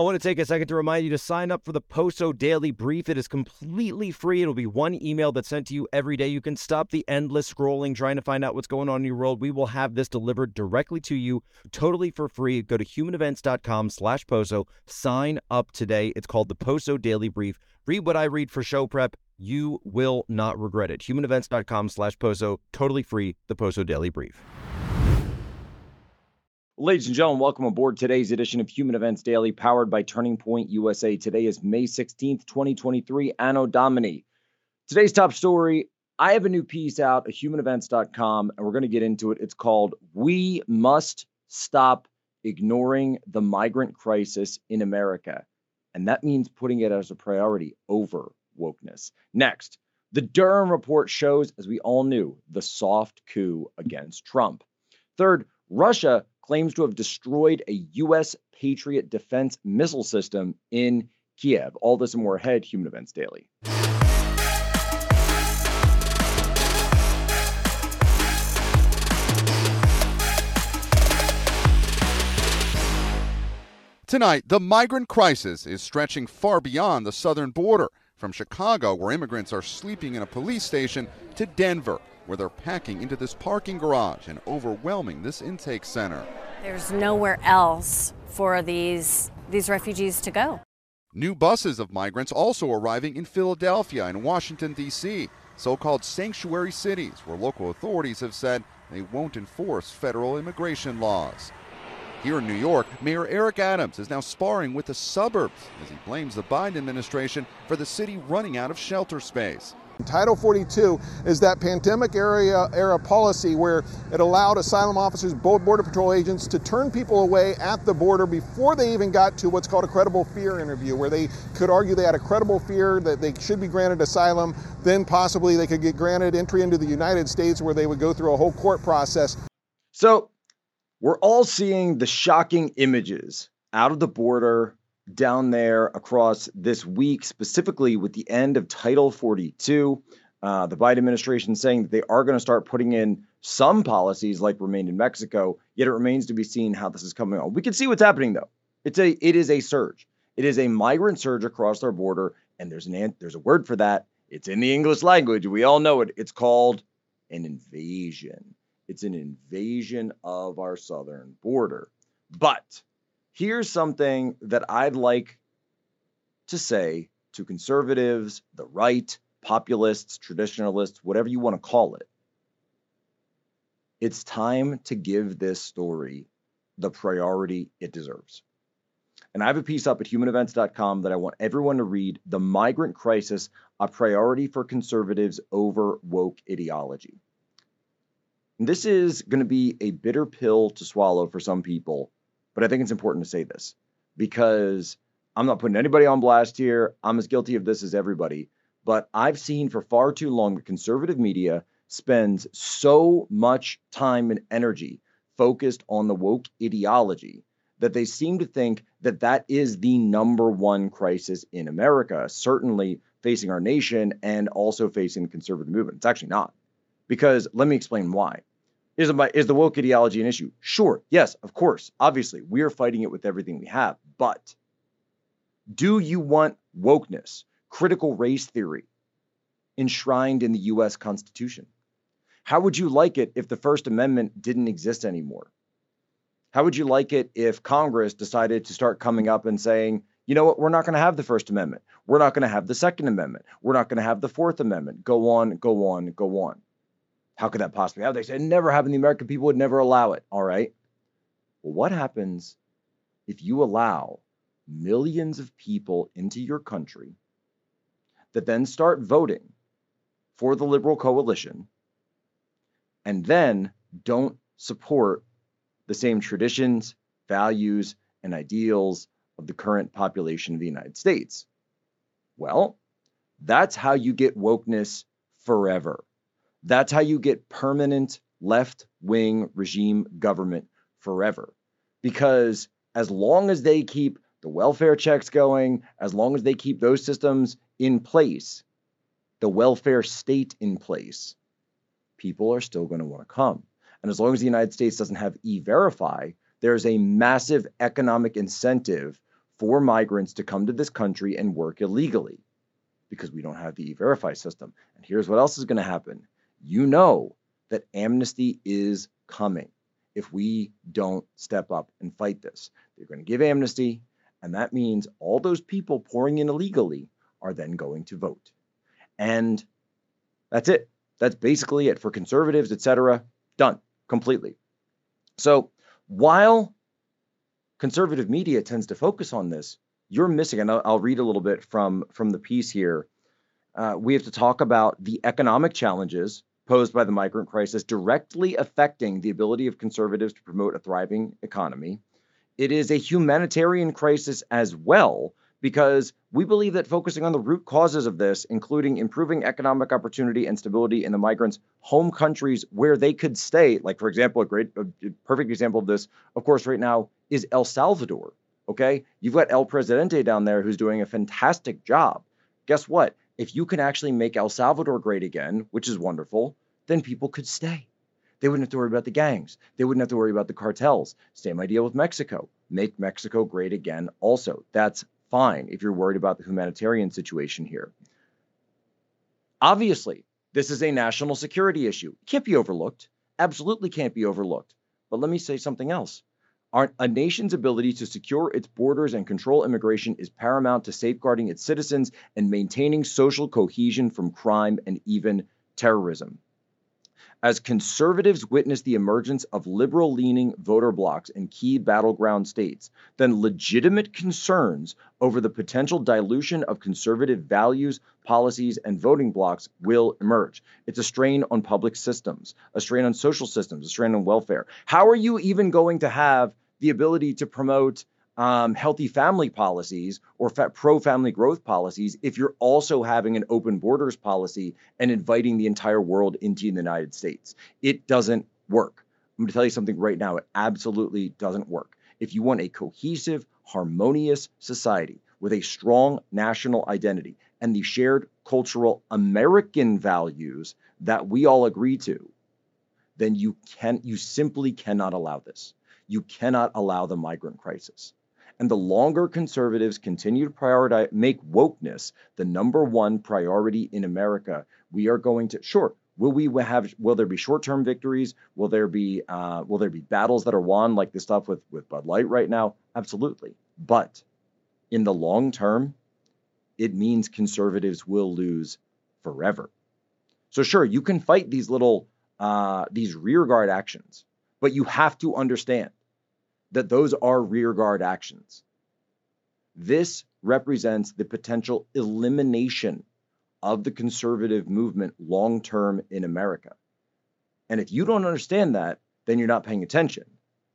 I want to take a second to remind you to sign up for the Poso Daily Brief. It is completely free. It'll be one email that's sent to you every day. You can stop the endless scrolling trying to find out what's going on in your world. We will have this delivered directly to you totally for free. Go to humanevents.com slash Poso. Sign up today. It's called the Poso Daily Brief. Read what I read for show prep. You will not regret it. Humanevents.com slash Poso. Totally free. The Poso Daily Brief. Ladies and gentlemen, welcome aboard today's edition of Human Events Daily, powered by Turning Point USA. Today is May 16th, 2023, Anno Domini. Today's top story I have a new piece out at humanevents.com, and we're going to get into it. It's called We Must Stop Ignoring the Migrant Crisis in America. And that means putting it as a priority over wokeness. Next, the Durham report shows, as we all knew, the soft coup against Trump. Third, Russia claims to have destroyed a U.S. Patriot defense missile system in Kiev. All this and more ahead, Human Events Daily. Tonight, the migrant crisis is stretching far beyond the southern border, from Chicago, where immigrants are sleeping in a police station, to Denver, where they're packing into this parking garage and overwhelming this intake center. There's nowhere else for these these refugees to go. New buses of migrants also arriving in Philadelphia and Washington D.C., so-called sanctuary cities where local authorities have said they won't enforce federal immigration laws. Here in New York, Mayor Eric Adams is now sparring with the suburbs as he blames the Biden administration for the city running out of shelter space. Title 42 is that pandemic area era policy where it allowed asylum officers, both border patrol agents, to turn people away at the border before they even got to what's called a credible fear interview, where they could argue they had a credible fear that they should be granted asylum, then possibly they could get granted entry into the United States where they would go through a whole court process. So, we're all seeing the shocking images out of the border down there across this week, specifically with the end of Title 42. Uh, the Biden administration saying that they are going to start putting in some policies like remain in Mexico, yet it remains to be seen how this is coming on. We can see what's happening though. It's a it is a surge. It is a migrant surge across our border, and there's an there's a word for that. It's in the English language. We all know it. It's called an invasion. It's an invasion of our southern border. But here's something that I'd like to say to conservatives, the right, populists, traditionalists, whatever you want to call it. It's time to give this story the priority it deserves. And I have a piece up at humanevents.com that I want everyone to read The Migrant Crisis, a priority for conservatives over woke ideology. And this is going to be a bitter pill to swallow for some people but I think it's important to say this because I'm not putting anybody on blast here. I'm as guilty of this as everybody. But I've seen for far too long that conservative media spends so much time and energy focused on the woke ideology that they seem to think that that is the number one crisis in America, certainly facing our nation and also facing the conservative movement. It's actually not. Because let me explain why. Is, my, is the woke ideology an issue? Sure. Yes, of course. Obviously, we are fighting it with everything we have. But do you want wokeness, critical race theory, enshrined in the US Constitution? How would you like it if the First Amendment didn't exist anymore? How would you like it if Congress decided to start coming up and saying, you know what, we're not going to have the First Amendment. We're not going to have the Second Amendment. We're not going to have the Fourth Amendment. Go on, go on, go on. How could that possibly happen? They said it never happened. The American people would never allow it. All right. Well, what happens if you allow millions of people into your country that then start voting for the liberal coalition and then don't support the same traditions, values, and ideals of the current population of the United States? Well, that's how you get wokeness forever. That's how you get permanent left wing regime government forever. Because as long as they keep the welfare checks going, as long as they keep those systems in place, the welfare state in place, people are still going to want to come. And as long as the United States doesn't have e verify, there's a massive economic incentive for migrants to come to this country and work illegally because we don't have the e-verify system. And here's what else is going to happen. You know that amnesty is coming if we don't step up and fight this. They're going to give amnesty, and that means all those people pouring in illegally are then going to vote. And that's it. That's basically it for conservatives, etc. Done completely. So while conservative media tends to focus on this, you're missing, and I'll, read a little bit from from the piece here. Uh, we have to talk about the economic challenges posed by the migrant crisis directly affecting the ability of conservatives to promote a thriving economy. It is a humanitarian crisis as well, because we believe that focusing on the root causes of this, including improving economic opportunity and stability in the migrants' home countries where they could stay, like, for example, a great, a perfect example of this, of course, right now is El Salvador. Okay. You've got El Presidente down there who's doing a fantastic job. Guess what? If you can actually make El Salvador great again, which is wonderful, then people could stay. They wouldn't have to worry about the gangs. They wouldn't have to worry about the cartels. Same idea with Mexico. Make Mexico great again, also. That's fine if you're worried about the humanitarian situation here. Obviously, this is a national security issue. Can't be overlooked. Absolutely can't be overlooked. But let me say something else. A nation's ability to secure its borders and control immigration is paramount to safeguarding its citizens and maintaining social cohesion from crime and even terrorism. As conservatives witness the emergence of liberal leaning voter blocs in key battleground states, then legitimate concerns over the potential dilution of conservative values, policies, and voting blocs will emerge. It's a strain on public systems, a strain on social systems, a strain on welfare. How are you even going to have the ability to promote um, healthy family policies or fa- pro family growth policies if you're also having an open borders policy and inviting the entire world into the United States. It doesn't work. I'm going to tell you something right now. It absolutely doesn't work. If you want a cohesive, harmonious society with a strong national identity and the shared cultural American values that we all agree to, then you can you simply cannot allow this. You cannot allow the migrant crisis. And the longer conservatives continue to prioritize, make wokeness the number one priority in America, we are going to, sure, will we have, will there be short-term victories? Will there be, uh, will there be battles that are won like the stuff with, with Bud Light right now? Absolutely. But in the long term, it means conservatives will lose forever. So sure, you can fight these little, uh, these rearguard actions, but you have to understand that those are rearguard actions. This represents the potential elimination of the conservative movement long term in America. And if you don't understand that, then you're not paying attention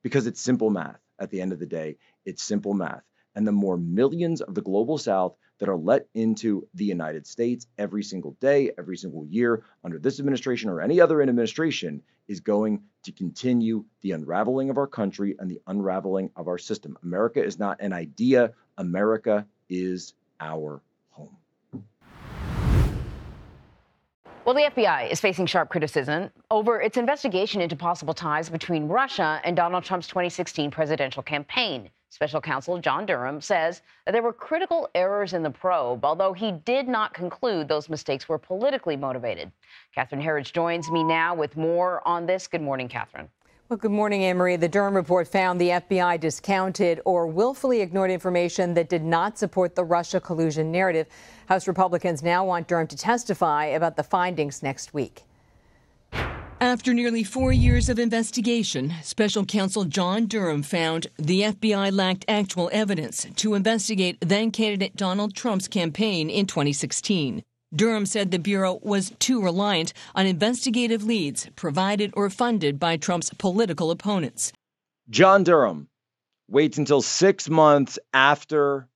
because it's simple math. At the end of the day, it's simple math. And the more millions of the global south that are let into the United States every single day, every single year under this administration or any other administration is going to continue the unraveling of our country and the unraveling of our system. America is not an idea, America is our home. Well, the FBI is facing sharp criticism over its investigation into possible ties between Russia and Donald Trump's 2016 presidential campaign. Special counsel John Durham says that there were critical errors in the probe, although he did not conclude those mistakes were politically motivated. Catherine Herridge joins me now with more on this. Good morning, Catherine. Well, good morning, Anne Marie. The Durham report found the FBI discounted or willfully ignored information that did not support the Russia collusion narrative. House Republicans now want Durham to testify about the findings next week. After nearly four years of investigation, special counsel John Durham found the FBI lacked actual evidence to investigate then candidate Donald Trump's campaign in 2016. Durham said the Bureau was too reliant on investigative leads provided or funded by Trump's political opponents. John Durham waits until six months after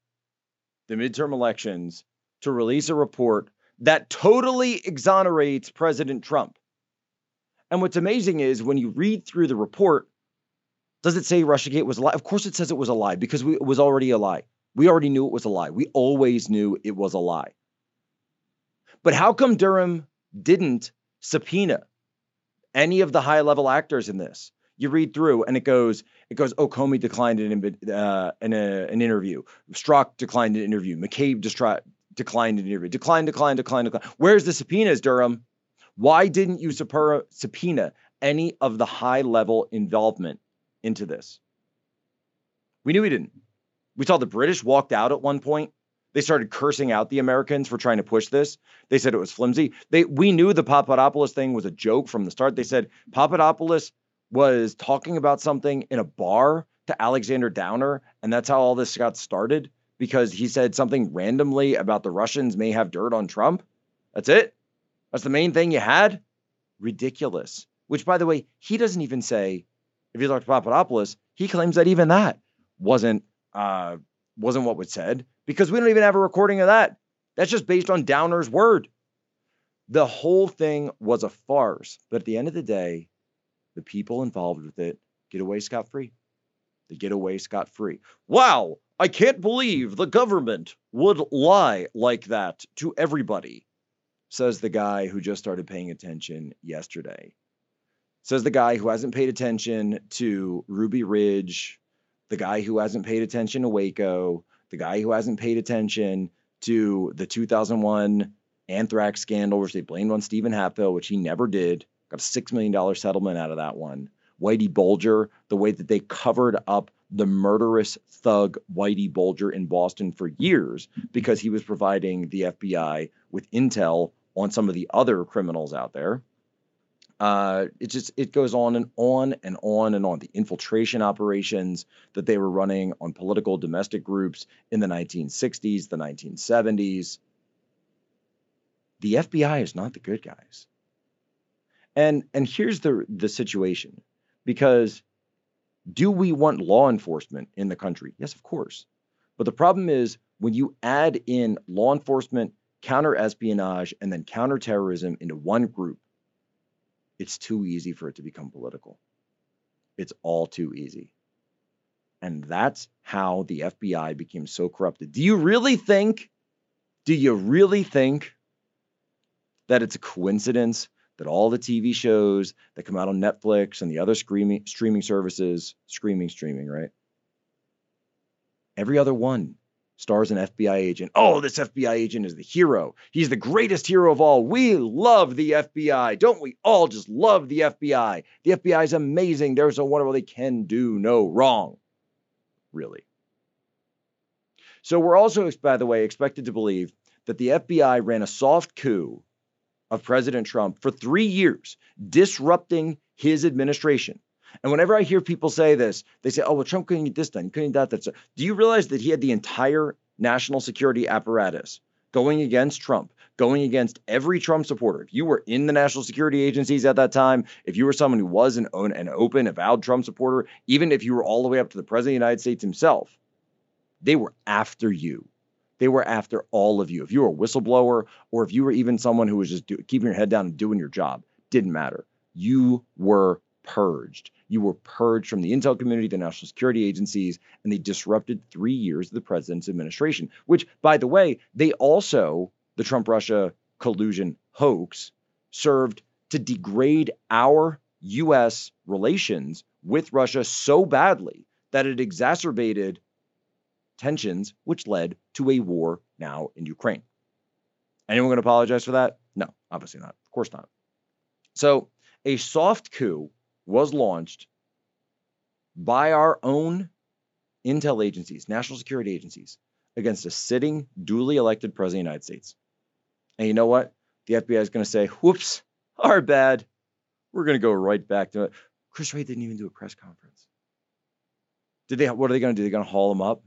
the midterm elections to release a report that totally exonerates President Trump. And what's amazing is when you read through the report, does it say Russiagate was a lie? Of course it says it was a lie because we, it was already a lie. We already knew it was a lie. We always knew it was a lie. But how come Durham didn't subpoena any of the high level actors in this? You read through, and it goes, it goes. Oh, Comey declined an uh, an, uh, an interview. Strzok declined an interview. McCabe tried, declined an interview. Decline, decline, decline, decline. Where's the subpoenas, Durham? Why didn't you subpoena any of the high level involvement into this? We knew he didn't. We saw the British walked out at one point. They started cursing out the Americans for trying to push this. They said it was flimsy. They we knew the Papadopoulos thing was a joke from the start. They said Papadopoulos was talking about something in a bar to Alexander Downer, and that's how all this got started because he said something randomly about the Russians may have dirt on Trump. That's it. That's the main thing you had. Ridiculous. Which, by the way, he doesn't even say. If you talk to Papadopoulos, he claims that even that wasn't uh, wasn't what was said because we don't even have a recording of that. That's just based on Downer's word. The whole thing was a farce. But at the end of the day, the people involved with it get away scot free. They get away scot free. Wow, I can't believe the government would lie like that to everybody, says the guy who just started paying attention yesterday. Says the guy who hasn't paid attention to Ruby Ridge, the guy who hasn't paid attention to Waco, the guy who hasn't paid attention to the 2001 anthrax scandal, which they blamed on Stephen Hatfill, which he never did. Got a $6 million settlement out of that one. Whitey Bulger, the way that they covered up the murderous thug Whitey Bulger in Boston for years because he was providing the FBI with intel on some of the other criminals out there. Uh, it just it goes on and on and on and on. The infiltration operations that they were running on political domestic groups in the 1960s, the 1970s. The FBI is not the good guys. And and here's the the situation because do we want law enforcement in the country? Yes, of course. But the problem is when you add in law enforcement, counter espionage, and then counterterrorism into one group, it's too easy for it to become political. It's all too easy. And that's how the FBI became so corrupted. Do you really think, do you really think that it's a coincidence that all the TV shows that come out on Netflix and the other streaming streaming services, streaming, streaming, right? Every other one stars an FBI agent. Oh, this FBI agent is the hero. He's the greatest hero of all. We love the FBI. Don't we all just love the FBI? The FBI is amazing. They're so wonderful. They can do no wrong. Really. So we're also, by the way, expected to believe that the FBI ran a soft coup of President Trump for three years, disrupting his administration. And whenever I hear people say this, they say, oh, well, Trump couldn't get this done, couldn't get that, that's do you realize that he had the entire national security apparatus going against Trump, going against every Trump supporter? If you were in the national security agencies at that time, if you were someone who was an, an open, avowed Trump supporter, even if you were all the way up to the president of the United States himself, they were after you. They were after all of you. If you were a whistleblower or if you were even someone who was just do, keeping your head down and doing your job, didn't matter. You were purged. You were purged from the intel community, the national security agencies, and they disrupted three years of the president's administration, which, by the way, they also, the Trump Russia collusion hoax, served to degrade our U.S. relations with Russia so badly that it exacerbated tensions, which led to a war now in Ukraine. Anyone going to apologize for that? No, obviously not. Of course not. So, a soft coup was launched by our own intel agencies, national security agencies, against a sitting, duly elected president of the United States. And you know what? The FBI is going to say, whoops, our bad. We're going to go right back to it. Chris Wray didn't even do a press conference. Did they? What are they going to do? They're going to haul him up.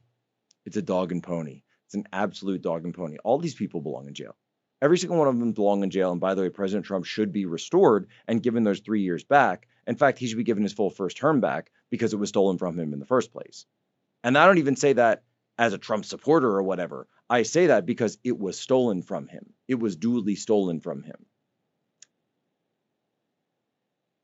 It's a dog and pony. It's an absolute dog and pony. All these people belong in jail. Every single one of them belong in jail. And by the way, President Trump should be restored and given those three years back. In fact, he should be given his full first term back because it was stolen from him in the first place. And I don't even say that as a Trump supporter or whatever. I say that because it was stolen from him. It was duly stolen from him.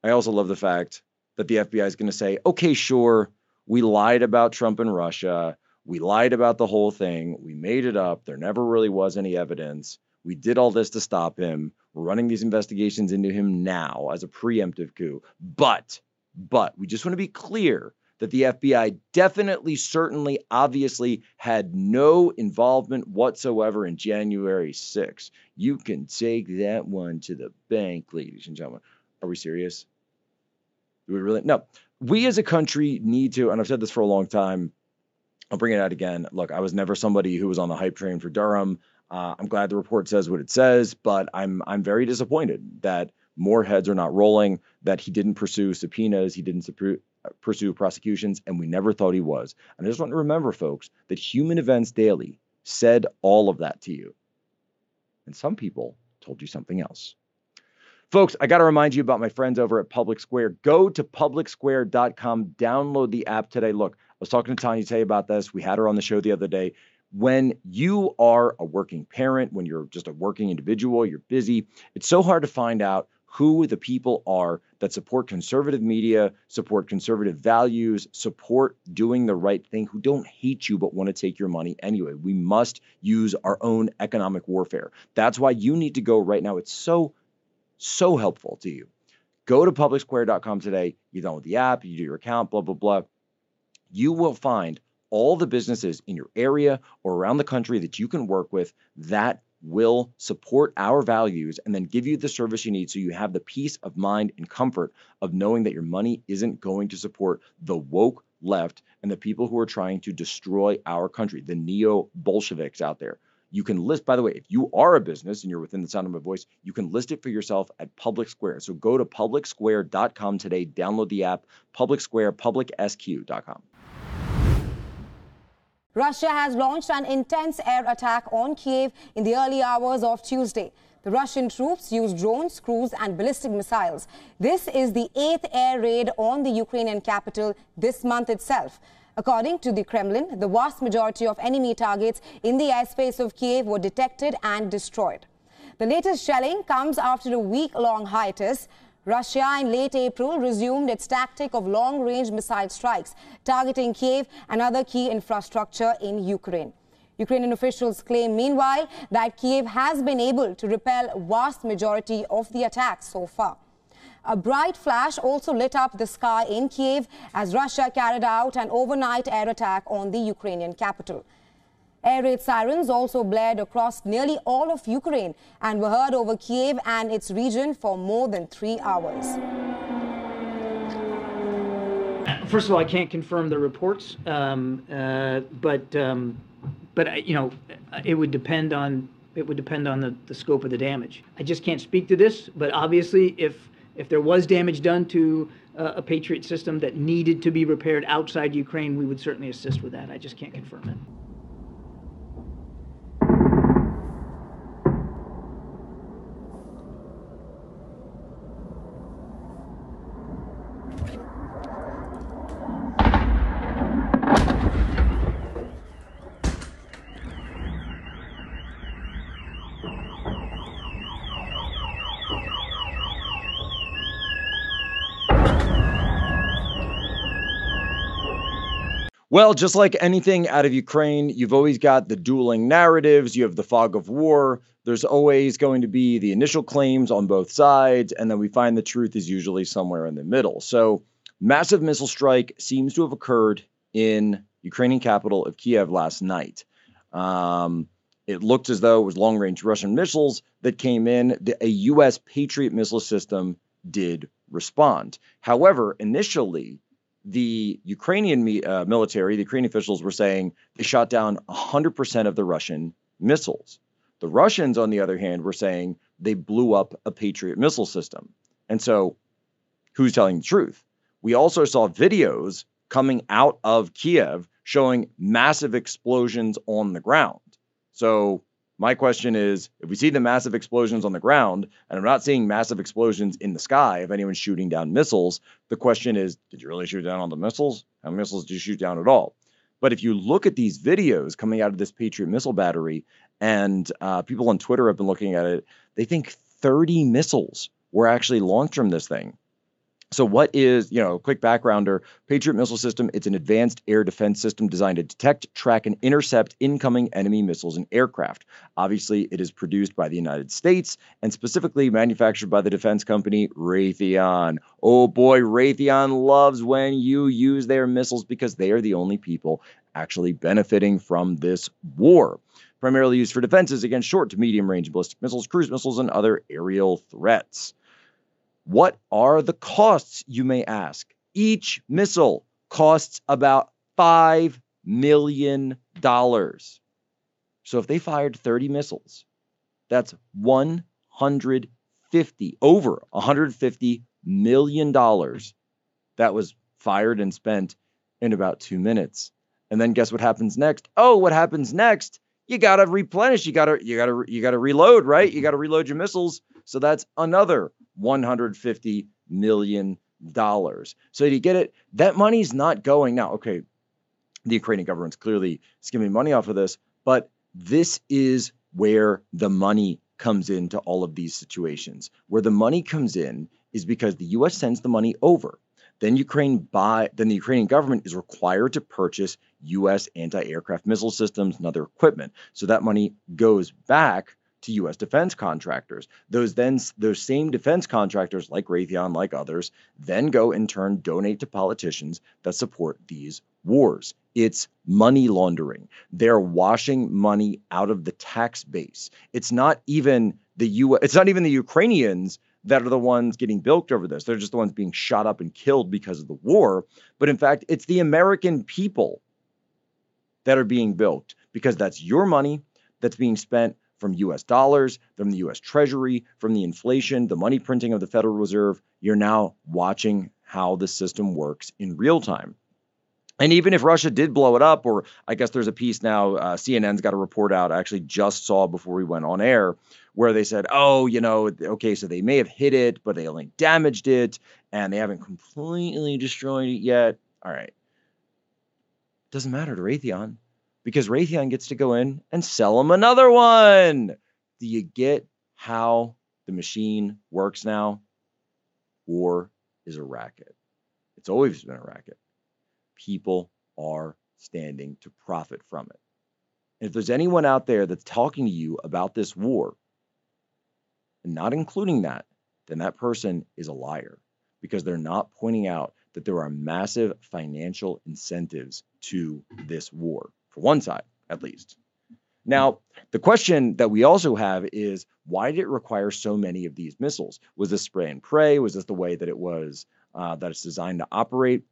I also love the fact that the FBI is going to say, okay, sure, we lied about Trump and Russia. We lied about the whole thing. We made it up. There never really was any evidence. We did all this to stop him. Running these investigations into him now as a preemptive coup. But, But we just want to be clear that the FBI definitely, certainly, obviously had no involvement whatsoever in January 6th. You can take that one to the bank, ladies and gentlemen. Are we serious? Do we really? No. We as a country need to, and I've said this for a long time. I'll bring it out again. Look, I was never somebody who was on the hype train for Durham. Uh, I'm glad the report says what it says, but I'm I'm very disappointed that more heads are not rolling. That he didn't pursue subpoenas, he didn't pursue prosecutions, and we never thought he was. And I just want to remember, folks, that Human Events Daily said all of that to you, and some people told you something else. Folks, I got to remind you about my friends over at Public Square. Go to publicsquare.com, download the app today. Look, I was talking to Tanya Tay about this. We had her on the show the other day. When you are a working parent, when you're just a working individual, you're busy, it's so hard to find out who the people are that support conservative media, support conservative values, support doing the right thing, who don't hate you but want to take your money anyway. We must use our own economic warfare. That's why you need to go right now. It's so so helpful to you. Go to publicsquare.com today. You download the app, you do your account, blah, blah, blah. You will find all the businesses in your area or around the country that you can work with that will support our values and then give you the service you need so you have the peace of mind and comfort of knowing that your money isn't going to support the woke left and the people who are trying to destroy our country, the neo Bolsheviks out there. You can list, by the way, if you are a business and you're within the sound of my voice, you can list it for yourself at Public Square. So go to publicsquare.com today, download the app, Public Square, publicsq.com. Russia has launched an intense air attack on Kiev in the early hours of Tuesday. The Russian troops used drones, cruise, and ballistic missiles. This is the eighth air raid on the Ukrainian capital this month itself. According to the Kremlin, the vast majority of enemy targets in the airspace of Kiev were detected and destroyed. The latest shelling comes after a week-long hiatus. Russia in late April resumed its tactic of long-range missile strikes, targeting Kiev and other key infrastructure in Ukraine. Ukrainian officials claim, meanwhile, that Kiev has been able to repel vast majority of the attacks so far. A bright flash also lit up the sky in Kiev as Russia carried out an overnight air attack on the Ukrainian capital. Air raid sirens also blared across nearly all of Ukraine and were heard over Kiev and its region for more than three hours. First of all, I can't confirm the reports, um, uh, but um, but uh, you know, it would depend on it would depend on the, the scope of the damage. I just can't speak to this, but obviously, if if there was damage done to uh, a Patriot system that needed to be repaired outside Ukraine, we would certainly assist with that. I just can't confirm it. Well, just like anything out of Ukraine, you've always got the dueling narratives. You have the fog of war. There's always going to be the initial claims on both sides, and then we find the truth is usually somewhere in the middle. So, massive missile strike seems to have occurred in Ukrainian capital of Kiev last night. Um, it looked as though it was long-range Russian missiles that came in. The, a U.S. Patriot missile system did respond. However, initially the Ukrainian uh, military, the Ukrainian officials were saying they shot down 100% of the Russian missiles. The Russians, on the other hand, were saying they blew up a Patriot missile system. And so, who's telling the truth? We also saw videos coming out of Kiev showing massive explosions on the ground. So, my question is if we see the massive explosions on the ground, and I'm not seeing massive explosions in the sky if anyone's shooting down missiles, the question is did you really shoot down on the missiles? How many missiles did you shoot down at all? But if you look at these videos coming out of this Patriot missile battery, and uh, people on Twitter have been looking at it, they think 30 missiles were actually launched from this thing. So, what is, you know, quick backgrounder Patriot missile system? It's an advanced air defense system designed to detect, track, and intercept incoming enemy missiles and aircraft. Obviously, it is produced by the United States and specifically manufactured by the defense company Raytheon. Oh boy, Raytheon loves when you use their missiles because they are the only people actually benefiting from this war. Primarily used for defenses against short to medium range ballistic missiles, cruise missiles, and other aerial threats. What are the costs, you may ask? Each missile costs about $5 million. So if they fired 30 missiles, that's 150, over 150 million dollars that was fired and spent in about two minutes. And then guess what happens next? Oh, what happens next? You gotta replenish. You gotta, you gotta, you gotta reload, right? You mm-hmm. gotta reload your missiles. So that's another 150 million dollars. So you get it? That money's not going now. Okay, the Ukrainian government's clearly skimming money off of this, but this is where the money comes into all of these situations. Where the money comes in is because the US sends the money over. Then Ukraine buy then the Ukrainian government is required to purchase US anti-aircraft missile systems and other equipment. So that money goes back to US defense contractors. Those then those same defense contractors like Raytheon like others then go in turn donate to politicians that support these wars. It's money laundering. They're washing money out of the tax base. It's not even the US it's not even the Ukrainians that are the ones getting bilked over this. They're just the ones being shot up and killed because of the war, but in fact, it's the American people that are being bilked because that's your money that's being spent from US dollars, from the US Treasury, from the inflation, the money printing of the Federal Reserve. You're now watching how the system works in real time. And even if Russia did blow it up, or I guess there's a piece now, uh, CNN's got a report out, I actually just saw before we went on air, where they said, oh, you know, okay, so they may have hit it, but they only damaged it, and they haven't completely destroyed it yet. All right. Doesn't matter to Raytheon because Raytheon gets to go in and sell them another one. Do you get how the machine works now? War is a racket. It's always been a racket. People are standing to profit from it. And if there's anyone out there that's talking to you about this war and not including that, then that person is a liar because they're not pointing out that there are massive financial incentives to this war for one side at least. Now, the question that we also have is why did it require so many of these missiles? Was this spray and pray? Was this the way that it was uh, that it's designed to operate?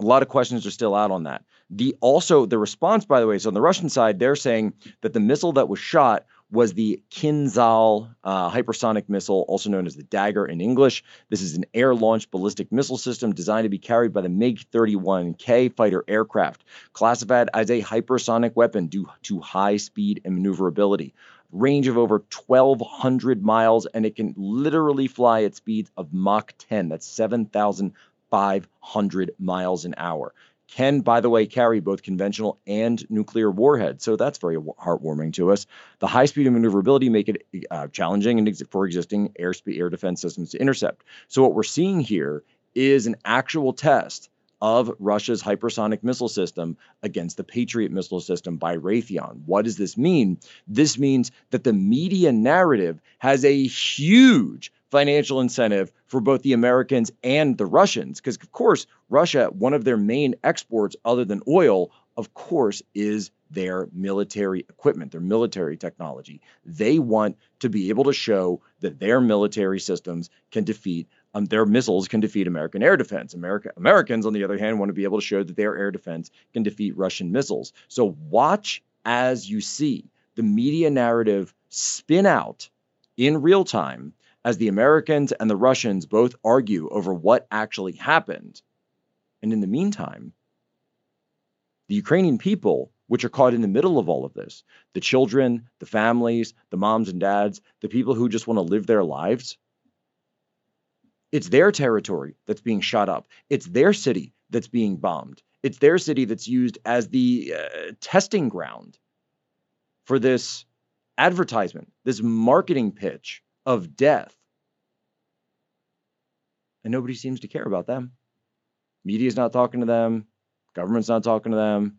A lot of questions are still out on that. The also the response, by the way, is on the Russian side, they're saying that the missile that was shot was the Kinzhal uh, hypersonic missile, also known as the Dagger in English. This is an air launched ballistic missile system designed to be carried by the MiG 31K fighter aircraft, classified as a hypersonic weapon due to high speed and maneuverability. Range of over 1,200 miles, and it can literally fly at speeds of Mach 10. That's 7,500 miles an hour can, by the way, carry both conventional and nuclear warheads. So that's very heartwarming to us. The high speed and maneuverability make it uh, challenging for existing airspeed air defense systems to intercept. So what we're seeing here is an actual test of Russia's hypersonic missile system against the Patriot missile system by Raytheon. What does this mean? This means that the media narrative has a huge financial incentive for both the Americans and the Russians. Because, of course, Russia, one of their main exports other than oil, of course, is their military equipment, their military technology. They want to be able to show that their military systems can defeat, um, their missiles can defeat American air defense. America, Americans, on the other hand, want to be able to show that their air defense can defeat Russian missiles. So watch as you see the media narrative spin out in real time as the Americans and the Russians both argue over what actually happened. And in the meantime, the Ukrainian people, which are caught in the middle of all of this, the children, the families, the moms and dads, the people who just want to live their lives, it's their territory that's being shot up. It's their city that's being bombed. It's their city that's used as the uh, testing ground for this advertisement, this marketing pitch of death. And nobody seems to care about them. Media's not talking to them, government's not talking to them,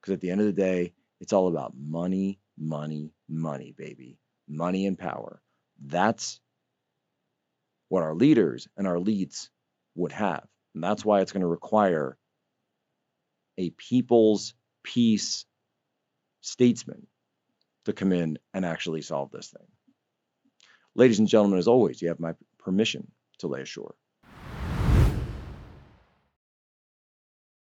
because at the end of the day, it's all about money, money, money, baby. Money and power. That's what our leaders and our elites would have. And that's why it's going to require a people's peace statesman to come in and actually solve this thing. Ladies and gentlemen, as always, you have my permission to lay ashore.